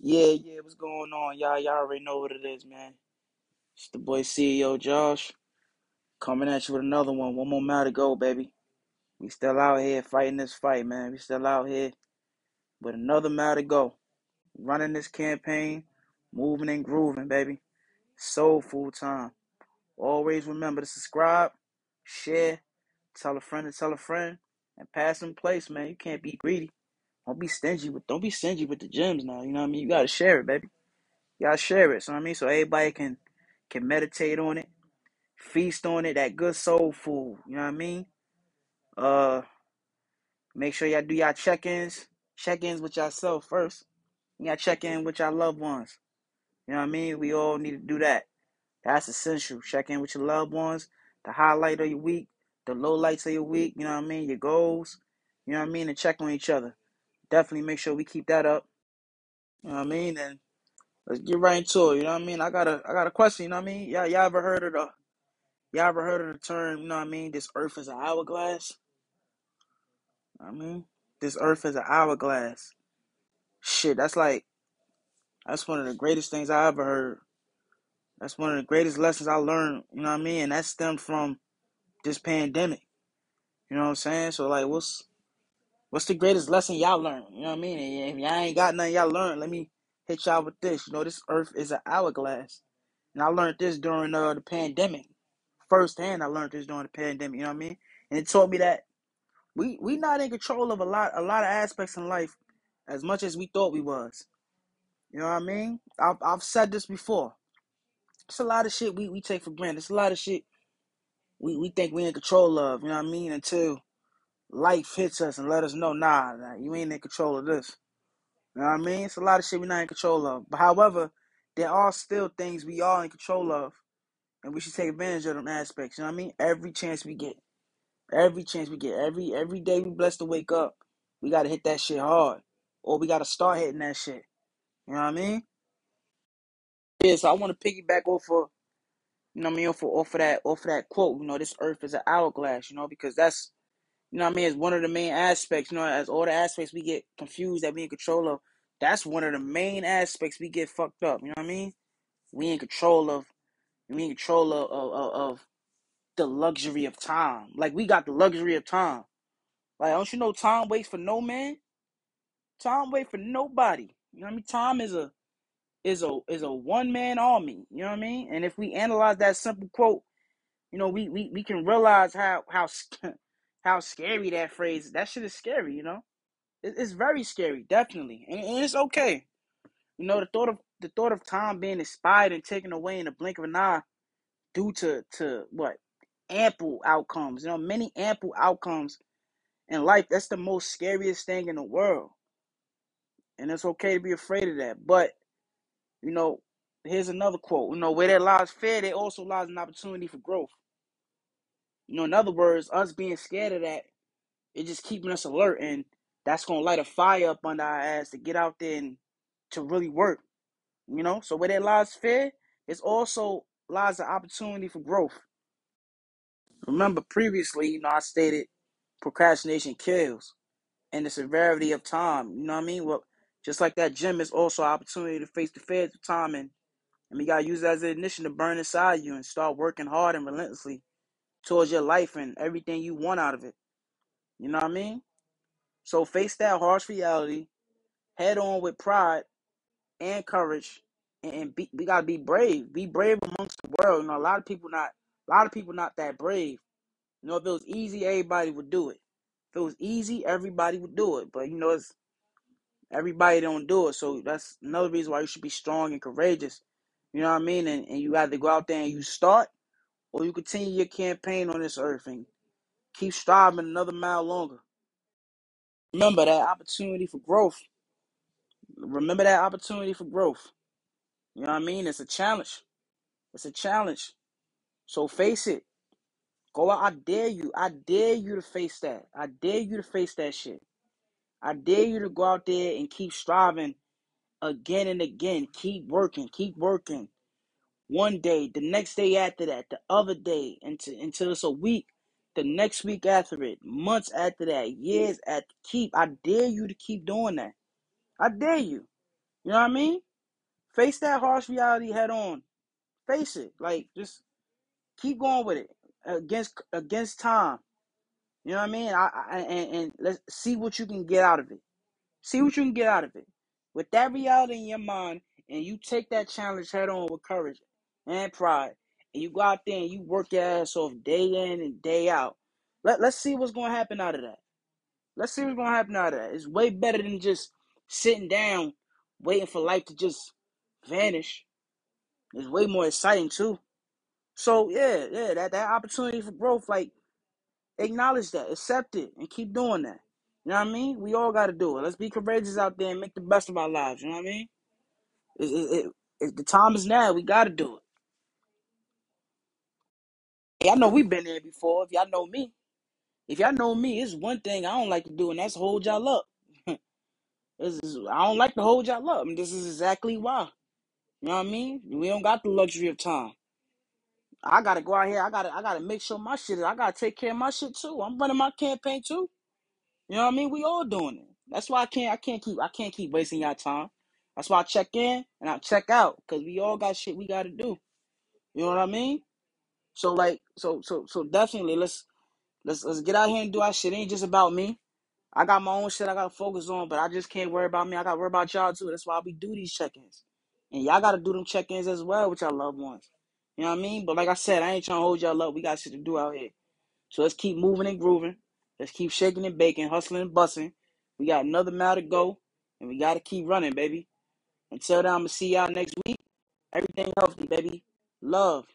Yeah, yeah, what's going on? Y'all, y'all already know what it is, man. It's the boy CEO Josh coming at you with another one. One more mile to go, baby. We still out here fighting this fight, man. We still out here with another mile to go. Running this campaign, moving and grooving, baby. So full time. Always remember to subscribe, share, tell a friend to tell a friend, and pass in place, man. You can't be greedy. Don't be stingy with don't be stingy with the gems now. You know what I mean? You gotta share it, baby. Y'all share it. So I mean, so everybody can can meditate on it, feast on it, that good soul food. You know what I mean? Uh, make sure y'all do y'all check-ins, check-ins with yourself first. Y'all check in with your loved ones. You know what I mean? We all need to do that. That's essential. Check in with your loved ones. The highlight of your week, the low lights of your week. You know what I mean? Your goals. You know what I mean? And check on each other. Definitely make sure we keep that up. You know what I mean? And let's get right into it. You know what I mean? I got a I got a question. You know what I mean? Y'all, y'all ever heard of the Y'all ever heard of the term, you know what I mean? This earth is an hourglass? I mean, this earth is an hourglass. Shit, that's like, that's one of the greatest things I ever heard. That's one of the greatest lessons I learned, you know what I mean? And that stemmed from this pandemic. You know what I'm saying? So like what's what's the greatest lesson y'all learned? You know what I mean? And if y'all ain't got nothing y'all learned, let me hit y'all with this. You know, this earth is an hourglass. And I learned this during uh, the pandemic. Firsthand I learned this during the pandemic, you know what I mean? And it taught me that we we not in control of a lot a lot of aspects in life as much as we thought we was. You know what I mean? I've I've said this before. It's a lot of shit we, we take for granted. It's a lot of shit we, we think we in control of, you know what I mean? Until life hits us and let us know, nah, you ain't in control of this. You know what I mean? It's a lot of shit we're not in control of. But however, there are still things we are in control of and we should take advantage of them aspects. You know what I mean? Every chance we get. Every chance we get, every every day we blessed to wake up, we gotta hit that shit hard, or we gotta start hitting that shit. You know what I mean? Yeah. So I want to piggyback off of, you know what I mean, off of, off of that off of that quote. You know, this earth is an hourglass. You know, because that's you know what I mean. It's one of the main aspects. You know, as all the aspects we get confused that we in control of. That's one of the main aspects we get fucked up. You know what I mean? We in control of. We in control of of, of, of the luxury of time. Like we got the luxury of time. Like don't you know time waits for no man? Time wait for nobody. You know what I mean? Time is a is a is a one man army. You know what I mean? And if we analyze that simple quote, you know, we we, we can realize how how how scary that phrase. That shit is scary. You know, it, it's very scary, definitely, and, and it's okay. You know, the thought of the thought of time being expired and taken away in the blink of an eye due to to what ample outcomes. You know, many ample outcomes in life. That's the most scariest thing in the world, and it's okay to be afraid of that, but You know, here's another quote. You know, where there lies fear, there also lies an opportunity for growth. You know, in other words, us being scared of that, it just keeping us alert, and that's gonna light a fire up under our ass to get out there and to really work. You know, so where there lies fear, it's also lies an opportunity for growth. Remember, previously, you know, I stated procrastination kills, and the severity of time. You know what I mean? Well, just like that gym is also an opportunity to face the fears of time and And we gotta use it as an ignition to burn inside you and start working hard and relentlessly towards your life and everything you want out of it. You know what I mean? So face that harsh reality, head on with pride and courage, and be, we gotta be brave. Be brave amongst the world. You know, a lot of people not, a lot of people not that brave. You know, if it was easy, everybody would do it. If it was easy, everybody would do it. But you know, it's everybody don't do it. So that's another reason why you should be strong and courageous. You know what I mean? And, and you have to go out there and you start or you continue your campaign on this earth and keep striving another mile longer. Remember that opportunity for growth. Remember that opportunity for growth. You know what I mean? It's a challenge. It's a challenge. So face it. Go out. I dare you. I dare you to face that. I dare you to face that shit. I dare you to go out there and keep striving again and again. Keep working. Keep working. One day, the next day after that, the other day, until until it's a week, the next week after it, months after that, years at keep. I dare you to keep doing that. I dare you. You know what I mean? Face that harsh reality head on. Face it. Like just keep going with it against against time. You know what I mean? I, I and, and let's see what you can get out of it. See what you can get out of it. With that reality in your mind, and you take that challenge head on with courage and pride, and you go out there and you work your ass off day in and day out. Let, let's see what's going to happen out of that. Let's see what's going to happen out of that. It's way better than just sitting down, waiting for life to just vanish. It's way more exciting, too. So, yeah, yeah, that, that opportunity for growth, like, acknowledge that, accept it, and keep doing that. You know what I mean? We all got to do it. Let's be courageous out there and make the best of our lives. You know what I mean? It, it, it, the time is now. We got to do it. I know we've been there before. If y'all know me, if y'all know me, it's one thing I don't like to do, and that's hold y'all up. This is, I don't like to hold y'all up, and this is exactly why. You know what I mean? We don't got the luxury of time. I gotta go out here. I gotta, I gotta make sure my shit. I gotta take care of my shit too. I'm running my campaign too. You know what I mean? We all doing it. That's why I can't, I can't keep, I can't keep wasting y'all time. That's why I check in and I check out because we all got shit we gotta do. You know what I mean? So like, so, so, so definitely let's let's let's get out here and do our shit. It ain't just about me. I got my own shit I gotta focus on, but I just can't worry about me. I gotta worry about y'all too. That's why we do these check-ins. And y'all gotta do them check-ins as well with y'all loved ones. You know what I mean? But like I said, I ain't trying to hold y'all up. We got shit to do out here. So let's keep moving and grooving. Let's keep shaking and baking, hustling and busting. We got another mile to go, and we gotta keep running, baby. Until then, I'm gonna see y'all next week. Everything healthy, baby. Love.